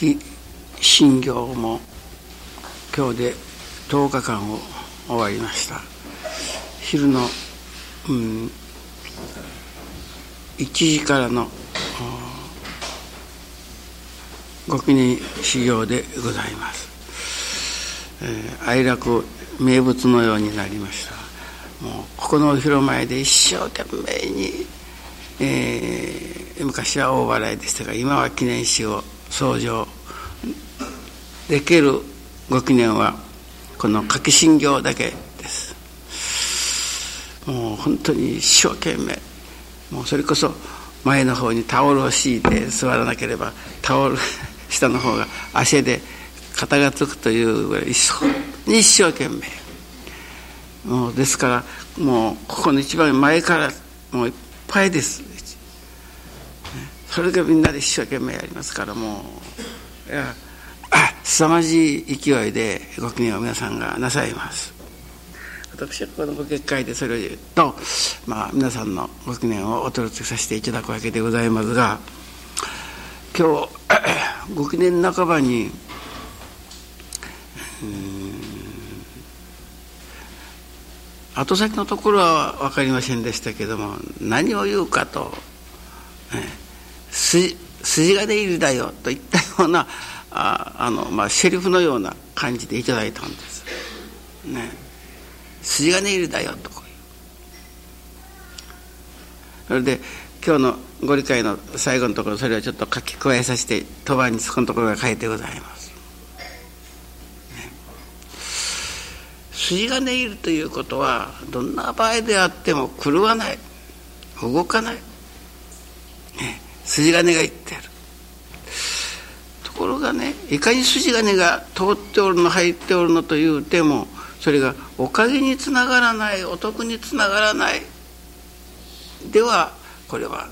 き信行も今日で10日間を終わりました。昼の、うん、1時からのご記念修行でございます、えー、哀楽名物のようになりました。もうここのお広前で一生懸命に、えー、昔は大笑いでしたが今は記念誌を創上できるご記念はこの書き信行だけです。もう本当に一生懸命。もうそれこそ前の方にタオルを敷いて座らなければタオル 下の方が足で肩がつくというぐらい一生懸命。もうですからもうここの一番前からもういっぱいです。それがみんなで一生懸命やりますからもういや凄まじい勢いでご記念を皆さんがなさいます。私はこのご結界でそれをと、まあ、皆さんのご記念をお届けさせていただくわけでございますが今日 ご記念半ばに後先のところは分かりませんでしたけども何を言うかと「筋金入りだよ」といったようなああの、まあ、セリフのような感じでいただいたんです。ね。筋金入りだよとこういうそれで今日のご理解の最後のところそれをちょっと書き加えさせて当番にそこのところが書いてございます。ね、筋金入りということはどんな場合であっても狂わない。動かない、ね、筋金が言ってある。ころがねいかに筋金が通っておるの入っておるのというてもそれがおかげにつながらないお得につながらないではこれは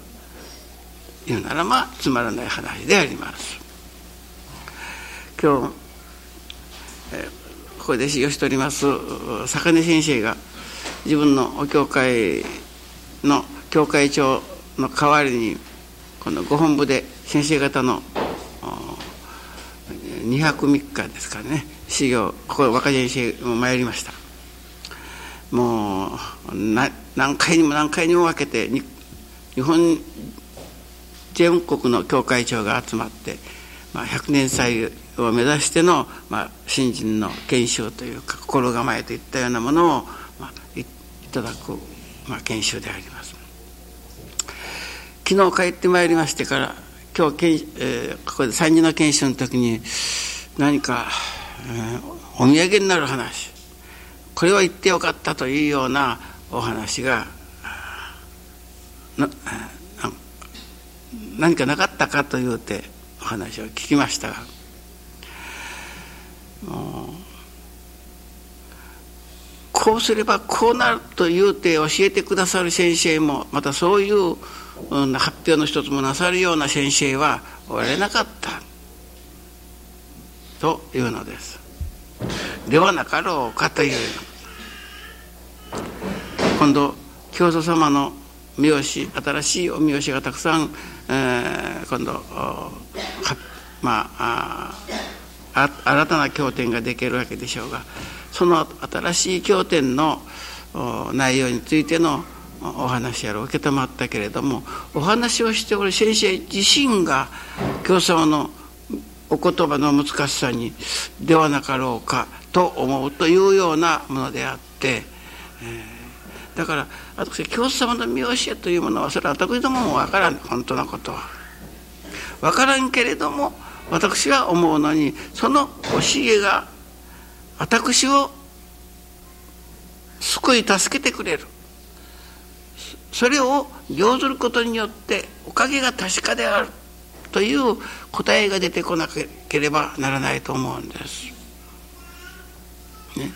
言うならまあつまらない話であります。今日、えここで修行しております坂根先生が自分のお教会の教会長の代わりにこのご本部で先生方の2泊3日ですからね。修行ここ若先生も参りました。もう何回にも何回にも分けて日本全国の教会長が集まって、まあ、100年祭を目指しての、まあ、新人の研修というか心構えといったようなものを、まあ、いただく、まあ、研修であります。昨日帰ってまいりましてから今日けん、えー、ここで三人の研修の時に何か、えー、お土産になる話。これは言ってよかったというようなお話がな何かなかったかというてお話を聞きましたが。こうすればこうなると言うて教えてくださる先生もまたそういう発表の一つもなさるような先生はおられなかった。というのです。ではなかろうかという今度教祖様の三好新しいお三好がたくさん、えー、今度まああ新たな経典ができるわけでしょうがその新しい経典の内容についてのお話やら受け止まったけれどもお話をしておる先生自身が教様のお言葉の難しさにではなかろうかと思うというようなものであって、えー、だから私教祖様の見教えというものはそれは私どもも分からん本当のことは。分からんけれども私は思うのにその教えが私を救い助けてくれるそれを行ずることによっておかげが確かであるという答えが出てこなければならないと思うんです。ね、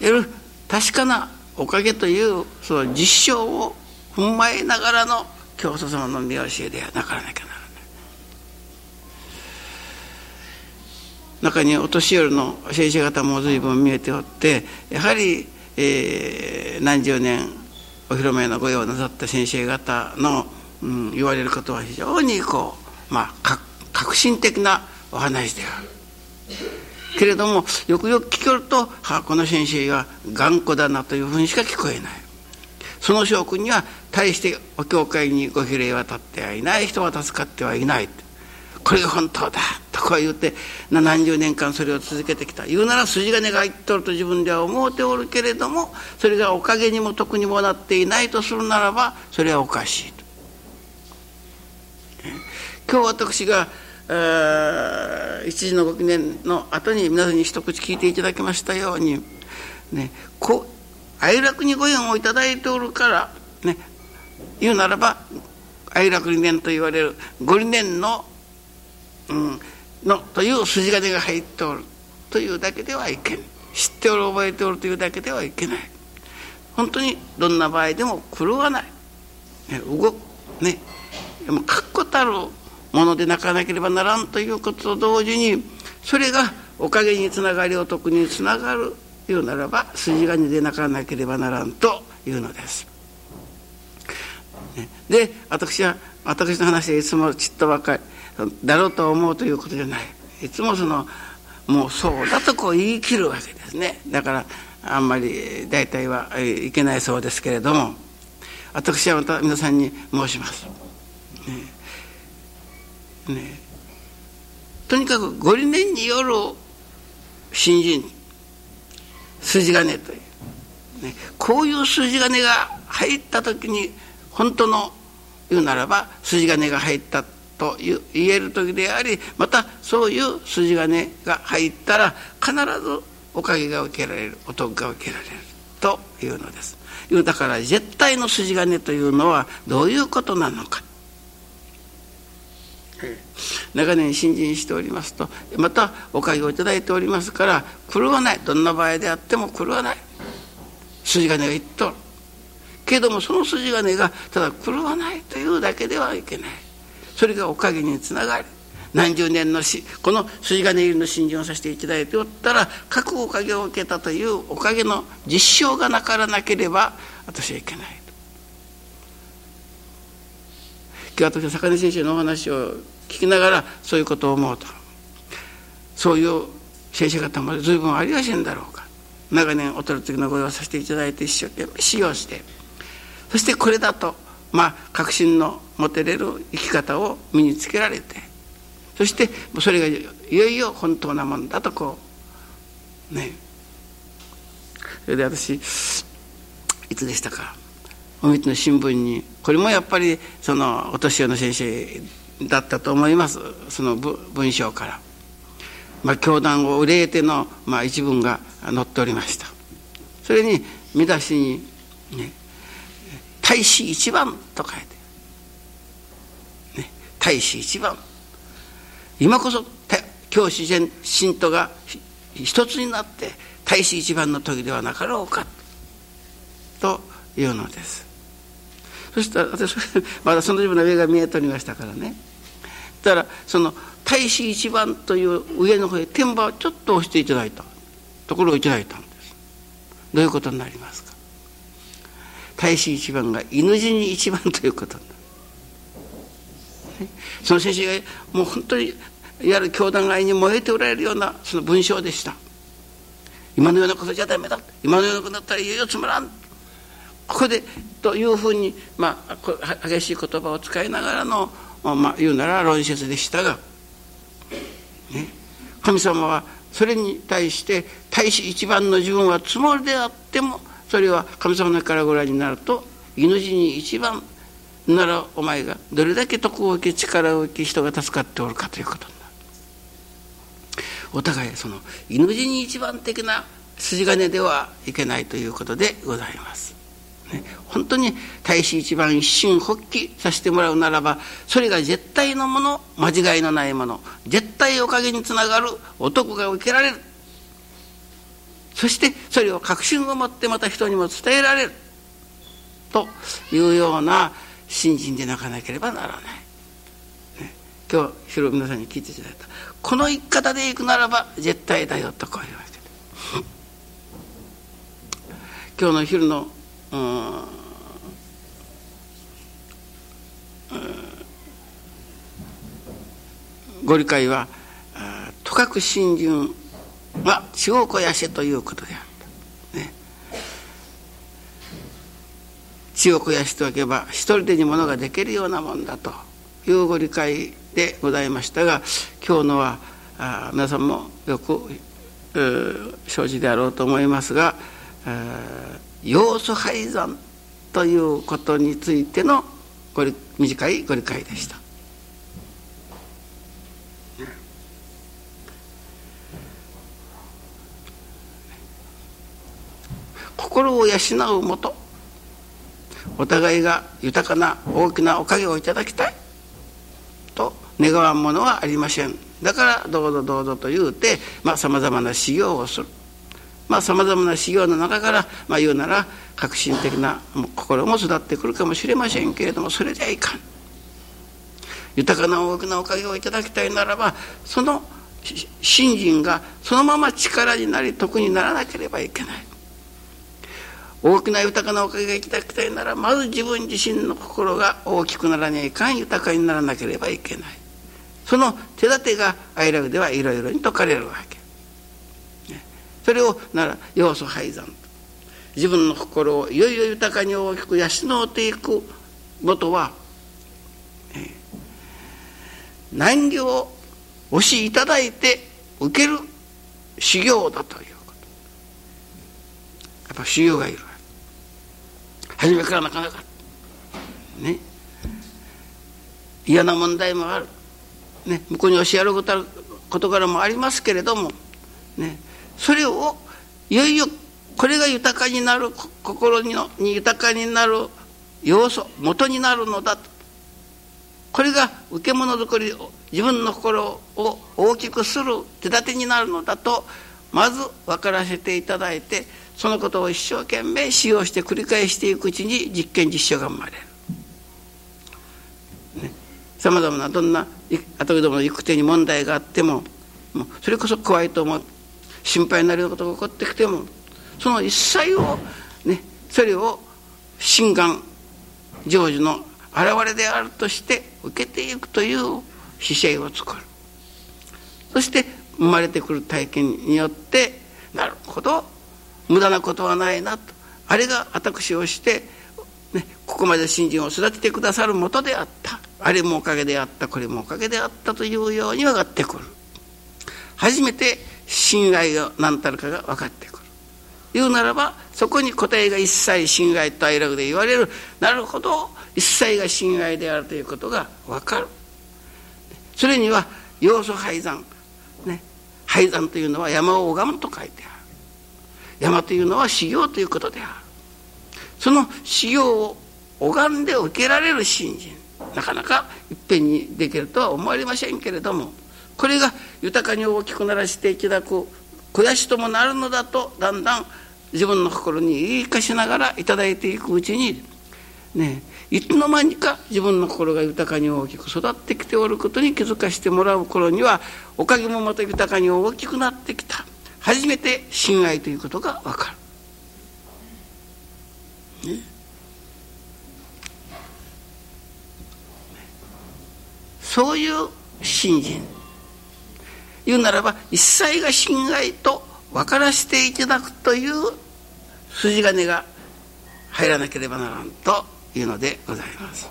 いる確かなおかげというその実証を踏まえながらの教祖様の見教えではなからなきゃならない。中にお年寄りの先生方も随分見えておってやはり、えー、何十年お披露目の御用なさった先生方の、うん、言われることは非常にこうまあ革新的なお話である。けれどもよくよく聞けると「はこの先生は頑固だな」というふうにしか聞こえない。その証拠には大してお教会にご比例は立ってはいない。人は助かってはいない。これが本当だ。とこう言って何十年間それを続けてきた言うなら筋金が入っとると自分では思うておるけれどもそれがおかげにも得にもなっていないとするならばそれはおかしいと。今日私が一時のご記念の後に皆さんに一口聞いていただきましたように、ね、こ愛楽にご縁をいただいておるから、ね、言うならば愛楽理念と言われるご理念の,、うん、のという筋金が入っておるというだけではいけない知っておる覚えておるというだけではいけない。本当にどんな場合でも狂わない、ね、動く。ね。も確固たるものでなかなければならんということと同時にそれがおかげにつながりお得につながるいうならば筋金でなかなければならんというのです。で私は私の話はいつもちっとばかり。だろうと思うということじゃない。いつもそのもうそうだとこう言い切るわけですね。だからあんまり大体はいけないそうですけれども。私はまた皆さんに申します。ね。ね、とにかくご理念による新人筋金という、ね、こういう筋金が入った時に本当の言うならば筋金が入ったと言える時でありまたそういう筋金が入ったら必ずおかげが受けられるお得が受けられるというのです。だから絶対の筋金というのはどういうことなのか。長年信心しておりますとまたおかげを頂いておりますから狂わないどんな場合であっても狂わない筋金が言っとるけどもその筋金がただ狂わないというだけではいけないそれがおかげにつながり何十年のしこの筋金入りの信心をさせていただいておったら各おかげを受けたというおかげの実証がなからなければ私はいけない今日私は坂根先生のお話を聞きながらそういうことを思うと。そういう先生方も随分ありやしいんだろうか。長年お取り次ぎのご用をさせていただいて一生懸命使用して。そしてこれだとまあ確信の持てれる生き方を身につけられてそしてそれがいよいよ本当なもんだとこうね。それで私いつでしたか？お水の新聞にこれもやっぱりそのお年寄りの先生だったと思います。その文章から、まあ、教団を憂えての、まあ、一文が載っておりました。それに見出しに、ね「大使一番」と書いて、ね「大使一番」今こそ教師信徒が一つになって大使一番の時ではなかろうか。というのです。そしたら私 まだその自分の上が見えておりましたからね。たらその大使一番という上の方へ天馬をちょっと押していただいたところをいただいたんです。どういうことになりますか？大使一番が犬死に一番ということ。になる、その先生がもう本当にやる教団愛に燃えておられるようなその文章でした。今のようなことじゃダメだ。今のようなことだったらいよいよつまらん。ここでというふうに、まあ、激しい言葉を使いながらの、まあ、言うなら論説でしたが、ね、神様はそれに対して大使一番の自分はつもりであってもそれは神様のからご覧になると命に一番ならお前がどれだけ徳を受け力を受け人が助かっておるかということになる。お互いその命に一番的な筋金ではいけないということでございます。ね。本当に大使一番一心発起させてもらうならばそれが絶対のもの間違いのないもの絶対おかげにつながる男が受けられる。そしてそれを確信を持ってまた人にも伝えられる。というような信心でなかなければならない、ね、今日広皆さんに聞いていただいた。この生き方でいくならば絶対だよとこういうわけで今日の昼のうんご理解はとかく信心は血を肥やせということであった、ね、血を肥やしておけば一人でにものができるようなもんだというご理解でございましたが今日のはあ皆さんもよく、承知であろうと思いますが、要素配算ということについてのご短いご理解でした。心を養うもとお互いが豊かな大きなおかげをいただきたいと願わんものはありません。だからどうぞどうぞと言うてさまざ、まな修行をする。さまざ、まな修行の中から、まあ、言うなら革新的な心も育ってくるかもしれませんけれどもそれじゃいかん。豊かな大きなおかげをいただきたいならばその信心がそのまま力になり得にならなければいけない。大きな豊かなおかげがいただきたいならまず自分自身の心が大きくならないかん豊かにならなければいけない。その手立てが愛楽ではいろいろに説かれるわけそれをなら要素配算。自分の心をいよいよ豊かに大きく養っていくことは、難行を押しいただいて受ける修行だということ。やっぱ修行がいる。初めからなかなか。ね。嫌な問題もある、ね、向こうに教える事柄もありますけれども、ね、それをいよいよこれが豊かになる心に豊かになる要素元になるのだと。これが受け物作り自分の心を大きくする手立てになるのだとまず分からせていただいてそのことを一生懸命使用して繰り返していくうちに実験実証が生まれる。さまざまなどんな後どもの行く手に問題があってももうそれこそ怖いと思う心配になるようなことが起こってきてもその一切をねそれを心願成就の現れであるとして受けていくという姿勢を作る。そして生まれてくる体験によってなるほど。無駄なことはないなと。あれが私をして、ね、ここまで信心を育ててくださるもとであった。あれもおかげであった。これもおかげであったというように分かってくる。初めて信頼が何たるかが分かってくる。言うならばそこに答えが一切信頼と愛楽で言われる。なるほど一切が信頼であるということが分かる。それには要素配算。ね配算というのは山を拝むと書いてある。山というのは修行ということである。その修行を拝んで受けられる信心。なかなかいっぺんにできるとは思われませんけれども。これが豊かに大きくならしていただく肥やしともなるのだとだんだん自分の心に言いかしながら頂いていくうちにねいつの間にか自分の心が豊かに大きく育ってきておることに気づかしてもらう頃にはおかげもまた豊かに大きくなってきた。初めて信愛ということが分かる。ね、そういう信心言うならば一切が信愛と分からせていただくという筋金が入らなければならんというのでございます。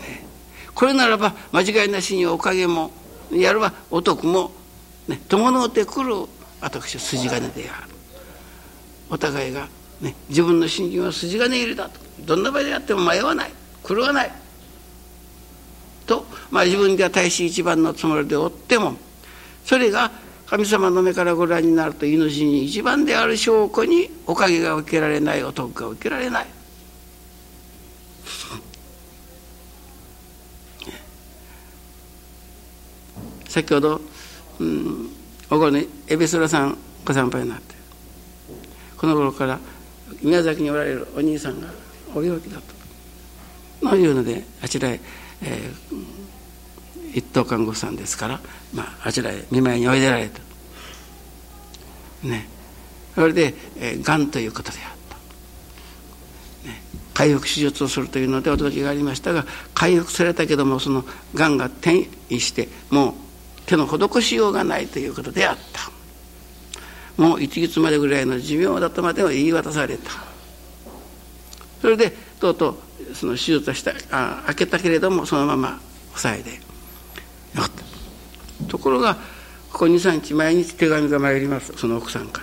ね、これならば間違いなしにおかげもやるはお得も、ね、伴ってくる私は筋金である。お互いが、ね、自分の信心は筋金入れだと。どんな場合であっても迷わない。狂わない。と、まあ、自分では大使一番のつもりでおってもそれが神様の目からご覧になると命に一番である証拠におかげが受けられないお得が受けられない。先ほど、うんお頃にエビスラさんご参拝になってこの頃から宮崎におられるお兄さんがお病気だとのいうのであちらへ、えー、一等看護師さんですから、まあ、あちらへ見舞いにおいでられた。ね。それで、えー、がんということであった、ね、回復手術をするというので驚きがありましたが回復されたけどもそのがんが転移してもう手の施しようがないということであった。もう一月までぐらいの寿命だとまでは言い渡された。それでとうとうその手術をしたあ開けたけれどもそのまま塞いでよかったところがここ23日毎日手紙が参ります。その奥さんか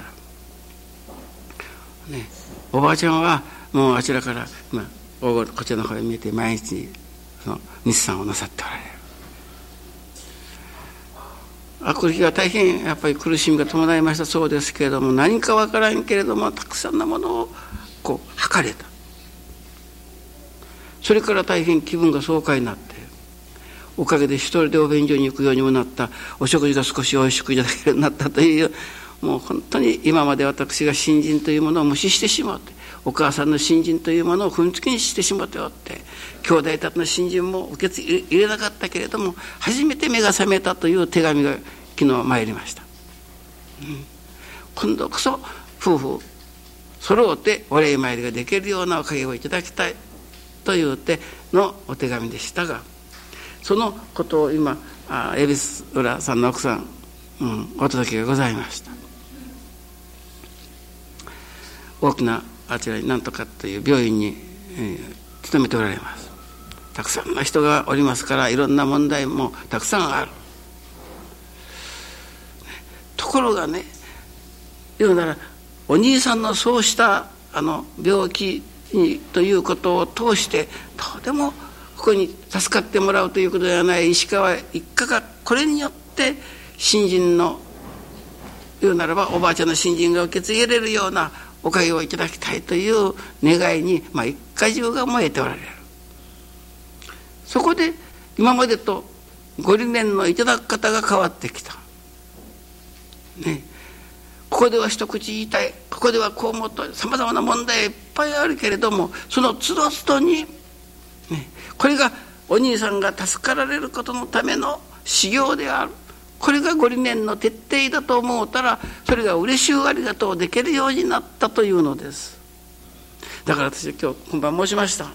ら。ねおばあちゃんはもうあちらから、まあ、こちらの方へ見えて毎日その日産をなさっておられる。あこ日は大変やっぱり苦しみが伴いましたそうですけれども何か分からんけれどもたくさんのものをこう測れた。それから大変気分が爽快になっておかげで一人でお便所に行くようにもなった。お食事が少しおいしくいただけるようになったというもう本当に今まで私が新人というものを無視してしまってお母さんの新人というものを踏んつけにしてしまっておって兄弟たちの新人も受け継ぎ入れなかったけれども初めて目が覚めたという手紙が昨日参りました、うん、今度こそ夫婦揃うてお礼参りができるようなおかげをいただきたいというてのお手紙でしたがそのことを今恵比寿浦さんの奥さん、うん、お届けがございました。大きなあちらに何とかという病院に、えー、勤めておられます。たくさんの人がおりますからいろんな問題もたくさんある。ところがね言うならお兄さんのそうしたあの病気にということを通してとてもここに助かってもらうということではない石川一家がこれによって新人の言うならばおばあちゃんの新人が受け継げれるようなおかげをいただきたいという願いに、まあ、一家中が燃えておられる。そこで今までとご理念のいただく方が変わってきた。ね。ここでは一口言いたい。ここではこう思うとさまざまな問題いっぱいあるけれどもそのつどつどに、ね、これがお兄さんが助かられることのための修行である。これがご理念の徹底だと思うたらそれが嬉しゅうありがとうできるようになったというのです。だから私は今日今晩申しました。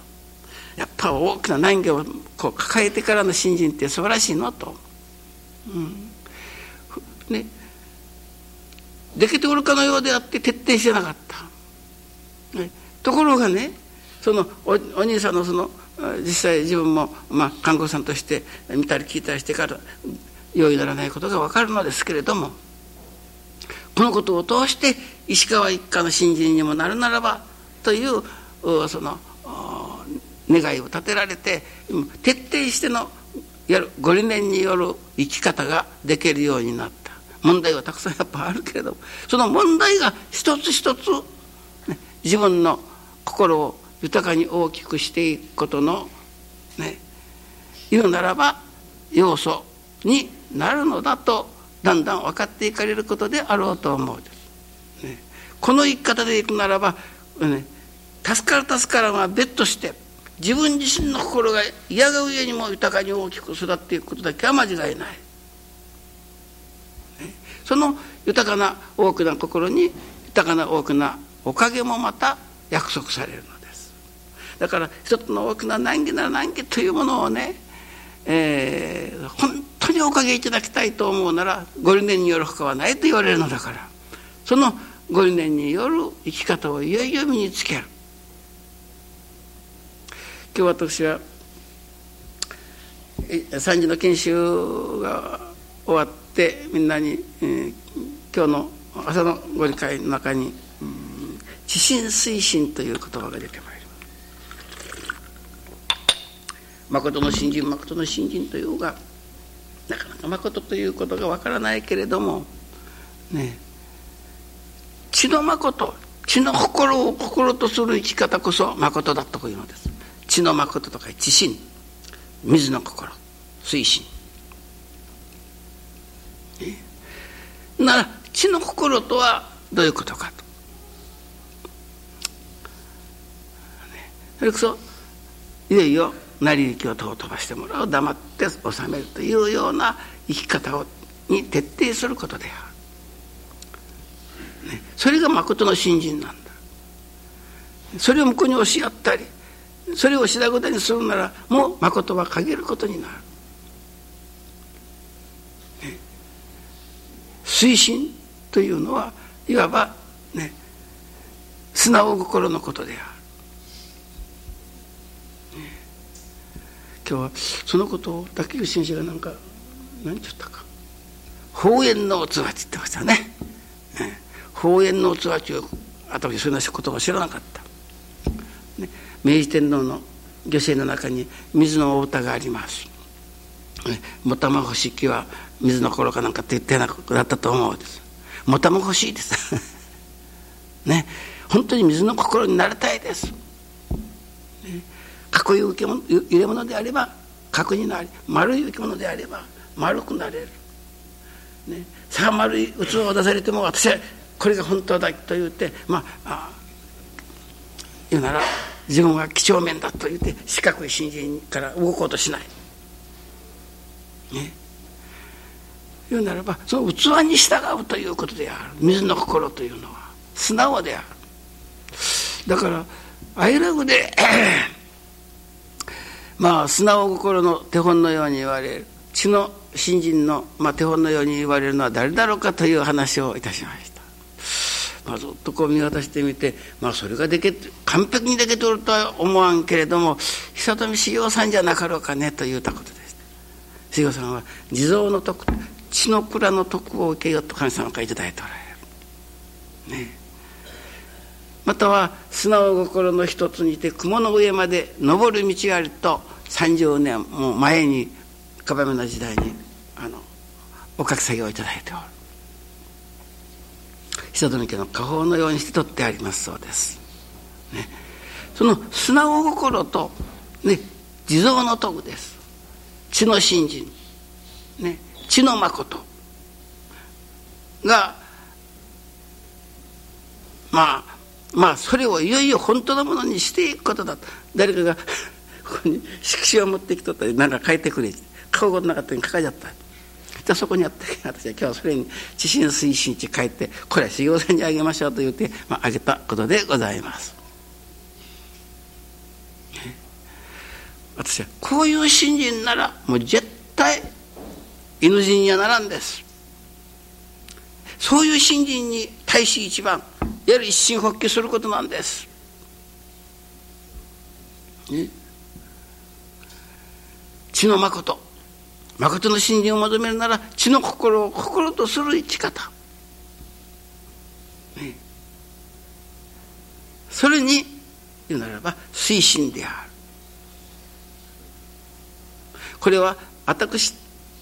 やっぱ大きな難儀をこう抱えてからの信心って素晴らしいのと、うん。ね、できておるかのようであって徹底してなかった、ね、ところがねそのおお兄さんのその実際自分も、まあ、看護師さんとして見たり聞いたりしてから容易ならないことが分かるのですけれどもこのことを通して石川一家の新人にもなるならばというその願いを立てられて徹底してのやるご理念による生き方ができるようになった。問題はたくさんやっぱあるけれどもその問題が一つ一つ、ね、自分の心を豊かに大きくしていくことのね言うならば要素。になるのだとだんだん分かっていかれることであろうと思う。です、ね、この生き方でいくならば、ね、助かる助からんは別途して自分自身の心が嫌が上にも豊かに大きく育っていくことだけは間違いない、ね、その豊かな多くな心に豊かな多くなおかげもまた約束されるのです。だから一つの大きな難儀なら難儀というものをねえー、本当におかげいただきたいと思うならご理念によるほかはないと言われるのだから。そのご理念による生き方をいよいよ身につける。今日私は3時の研修が終わってみんなに、えー、今日の朝のご理解の中に「知心推進」という言葉が出てまい誠の信心誠の信心というがなかなか誠ということがわからないけれどもね血の誠血の心を心とする生き方こそ誠だというのです。血の誠とか知心水の心水心なら血の心とはどういうことかと。それこそいよいよ成り行きを飛ばしてもらう黙って収めるというような生き方をに徹底することである、ね、それが誠の信心なんだ。それを向こうに教え合ったりそれを白ごにするならもう誠は限ることになる、ね、推進というのはいわばね素直心のことである、今日はそのことを竹内先生が何か何て言ったか。方言の器って言ってましたね。ね。方言の器という私そんなことを知らなかった、ね、明治天皇の御成の中に水のお歌があります「もたまほしきは水の頃かなんかって言ってなくなったと思うんです。もたま欲しいです。ね。本当に水の心になりたいです、ね、囲い受け物入れ物であれば角になり丸い受け物であれば丸くなれる、ね、さあ丸い器を出されても私はこれが本当だと言ってまあ言うなら自分は几帳面だと言って四角い新人から動こうとしない。ね。言うならばその器に従うということである。水の心というのは。素直である。だからアイラグでまあ素直心の手本のように言われる血の新人の、まあ、手本のように言われるのは誰だろうかという話をいたしました。まあ、ずっとこう見渡してみて、まあ、それができ完璧にできとるとは思わんけれども久富修行さんじゃなかろうかねと言ったことです。修行さんは地蔵の徳血の蔵の徳を受けようと神様から頂いておられる。ねまたは素直心の一つにて雲の上まで登る道があると30年も前に壁目の時代にあのお書き下げをいただいておる。久富家の家宝のようにして取ってありますそうです、ね、その素直心と、ね、地蔵の徳です。血の信心、ね、血の誠がまあまあそれをいよいよ本当のものにしていくことだ。と誰かが ここに色紙を持ってきとったり何か書いてくれ書くことなかったに書かれちゃった。じゃそこにあった私は今日はそれに知心推進地書いてこれは修行さんにあげましょうと言って、まあ、あげたことでございます。私はこういう信心ならもう絶対犬人にはならんです。そういう信心に大使一番やる一心発起することなんです、ね、血の誠。誠の信心を求めるなら血の心を心とする生き方、ね、それに言うならば推進である。これは私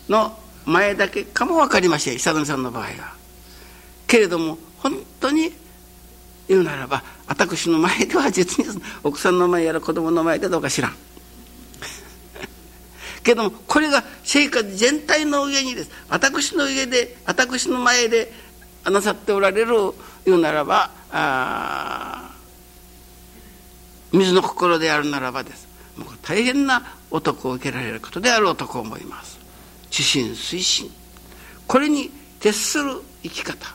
の前だけかも分かりません。久富さんの場合は。けれども本当に言うならば私の前では実に奥さんの前やら子供の前でどうか知らん。けどもこれが生活全体の上にです。私の家で私の前でなさっておられる言うならばあ水の心であるならばです。もう大変な男を受けられることであろうと思います。知心推進。これに徹する生き方、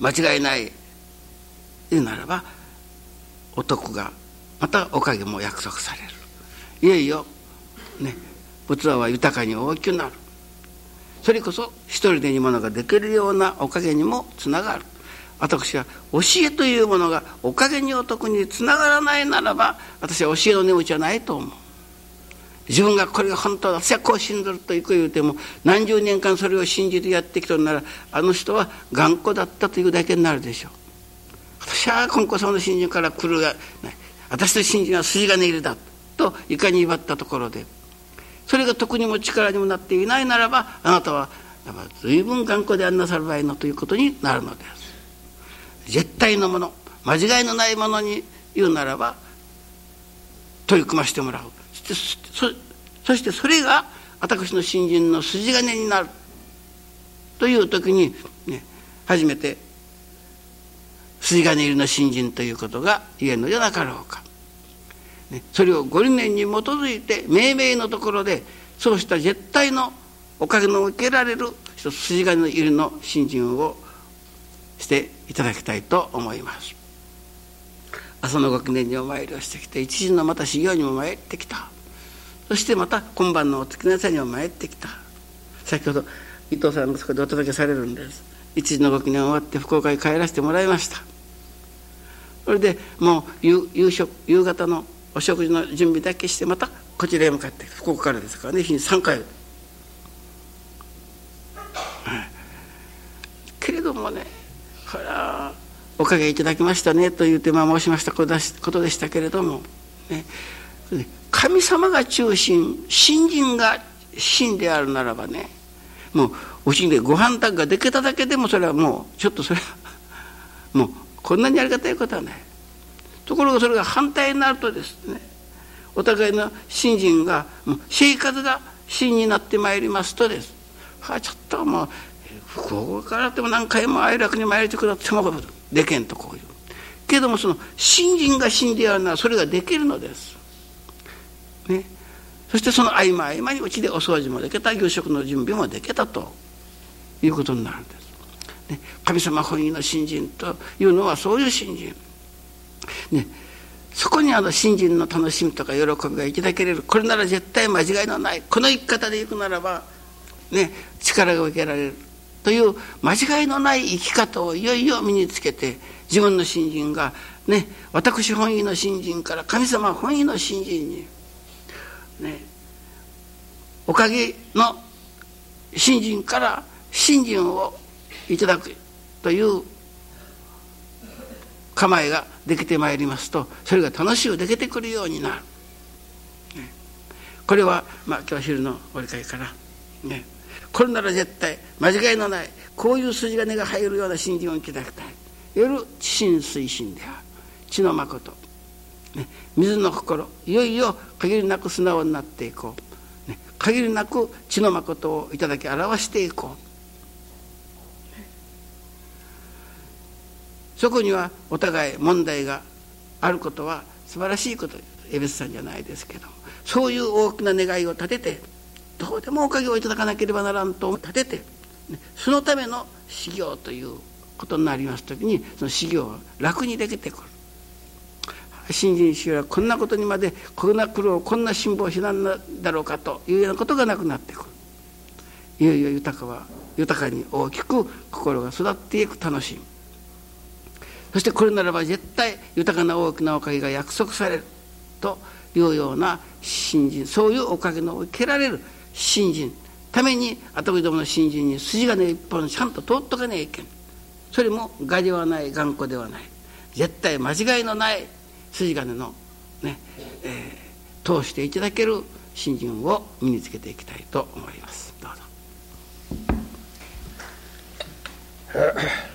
間違いない。言うならば男がまたおかげも約束される。いよいよね仏は豊かに大きくなる。それこそ一人で煮物ができるようなおかげにもつながる。私は教えというものがおかげにお得につながらないならば私は教えの値打ちはないと思う。自分がこれが本当だ私はこう信ずるといく言うても何十年間それを信じてやってきたならあの人は頑固だったというだけになるでしょう。私は今後その信心から来るが私の信心は筋金入れだといかに威張ったところで。それが徳にも力にもなっていないならばあなたは随分頑固であんなさる場合のということになるのです。絶対のもの間違いのないものに言うならば取り組ませてもらう。してそしてそれが私の信心の筋金になるという時に、ね、初めて筋金入りの信心ということが言えるのではなかろうか。ね、それをご理念に基づいて命名のところでそうした絶対のおかげの受けられる筋金入りの信心をしていただきたいと思います。朝のご記念にお参りをしてきて一時のまた修行にも参ってきたそしてまた今晩のお月の朝にも参ってきた。先ほど伊藤さんのそこでお届けされるんです。一時のご記念終わって福岡に帰らせてもらいました。それでもう夕食夕方のお食事の準備だけしてまたこちらへ向かって福岡からですからね。日に3回、はい、けれどもねほらおかげいただきましたねという手間申しましたことでしたけれども、ね、神様が中心信心が真であるならばねもううちでご飯炊ができただけでもそれはもうちょっとそれはもうこんなにありがたいことはない。ところがそれが反対になるとですねお互いの信心がもう生活が真になってまいりますとです。はあちょっともう福岡からでも何回も哀楽に参りてくだってもでけんとこういう。けどもその信心が信であるならそれができるのです。ね。そしてその合間合間にうちでお掃除もできた夕食の準備もできたと。いうことになるんです。ね、神様本位の信心というのはそういう信心。ね、そこにあの信心の楽しみとか喜びがいただけれる。これなら絶対間違いのない。この生き方でいくならば、ね、力が受けられる。という間違いのない生き方をいよいよ身につけて自分の信心がね。私本位の信心から神様本位の信心にね、おかげの信心から信心をいただくという構えができてまいりますとそれが楽しくできてくるようになる、ね、これは、まあ、今日昼のお理解から、ね、これなら絶対間違いのないこういう筋金が入るような信心をいただきたい。夜知心推進である。知の誠ね、水の心いよいよ限りなく素直になっていこう、ね、限りなく血の誠をいただき表していこう、そこにはお互い問題があることは素晴らしいこと江別さんじゃないですけどそういう大きな願いを立ててどうでもおかげをいただかなければならんと立てて、ね、そのための修行ということになります時にその修行は楽にできてくる。新人衆はこんなことにまでこんな苦労こんな辛抱しなんだろうかというようなことがなくなってくる。いよいよ豊かは豊かに大きく心が育っていく楽しみ。そしてこれならば絶対豊かな大きなおかげが約束されるというような新人そういうおかげの受けられる新人。ために後どもの新人に筋金一本ちゃんと通っとかねえけん。それも我ではない頑固ではない。絶対間違いのない筋金のね、えー、通していただける信心を身につけていきたいと思いますどうぞ。